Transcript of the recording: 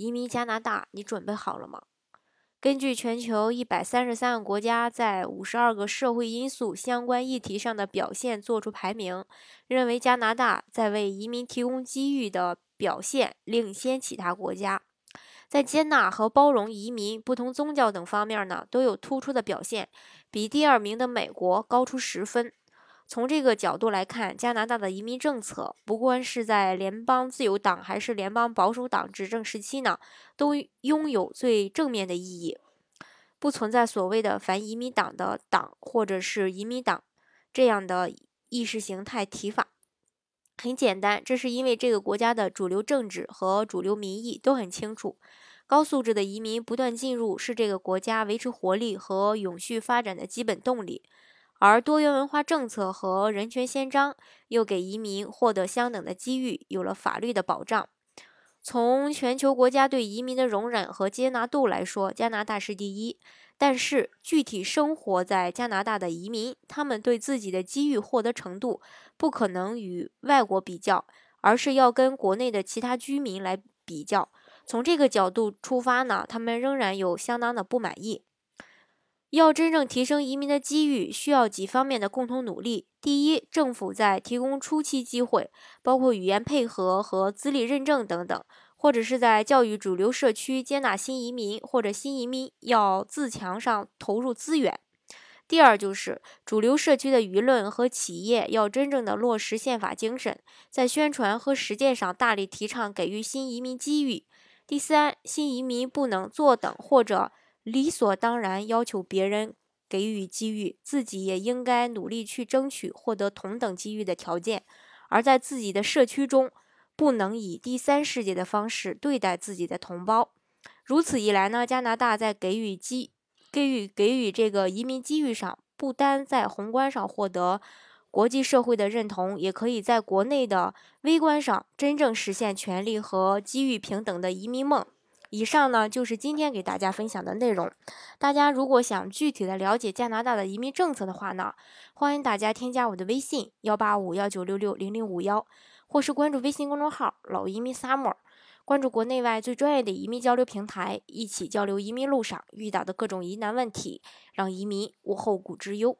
移民加拿大，你准备好了吗？根据全球一百三十三个国家在五十二个社会因素相关议题上的表现做出排名，认为加拿大在为移民提供机遇的表现领先其他国家，在接纳和包容移民、不同宗教等方面呢都有突出的表现，比第二名的美国高出十分。从这个角度来看，加拿大的移民政策，不管是在联邦自由党还是联邦保守党执政时期呢，都拥有最正面的意义，不存在所谓的反移民党的党或者是移民党这样的意识形态提法。很简单，这是因为这个国家的主流政治和主流民意都很清楚，高素质的移民不断进入是这个国家维持活力和永续发展的基本动力。而多元文化政策和人权宪章又给移民获得相等的机遇，有了法律的保障。从全球国家对移民的容忍和接纳度来说，加拿大是第一。但是，具体生活在加拿大的移民，他们对自己的机遇获得程度不可能与外国比较，而是要跟国内的其他居民来比较。从这个角度出发呢，他们仍然有相当的不满意。要真正提升移民的机遇，需要几方面的共同努力。第一，政府在提供初期机会，包括语言配合和资历认证等等，或者是在教育主流社区接纳新移民或者新移民要自强上投入资源。第二，就是主流社区的舆论和企业要真正的落实宪法精神，在宣传和实践上大力提倡给予新移民机遇。第三，新移民不能坐等或者。理所当然要求别人给予机遇，自己也应该努力去争取获得同等机遇的条件。而在自己的社区中，不能以第三世界的方式对待自己的同胞。如此一来呢，加拿大在给予机、给予给予这个移民机遇上，不单在宏观上获得国际社会的认同，也可以在国内的微观上真正实现权利和机遇平等的移民梦。以上呢就是今天给大家分享的内容。大家如果想具体的了解加拿大的移民政策的话呢，欢迎大家添加我的微信幺八五幺九六六零零五幺，或是关注微信公众号“老移民 summer”，关注国内外最专业的移民交流平台，一起交流移民路上遇到的各种疑难问题，让移民无后顾之忧。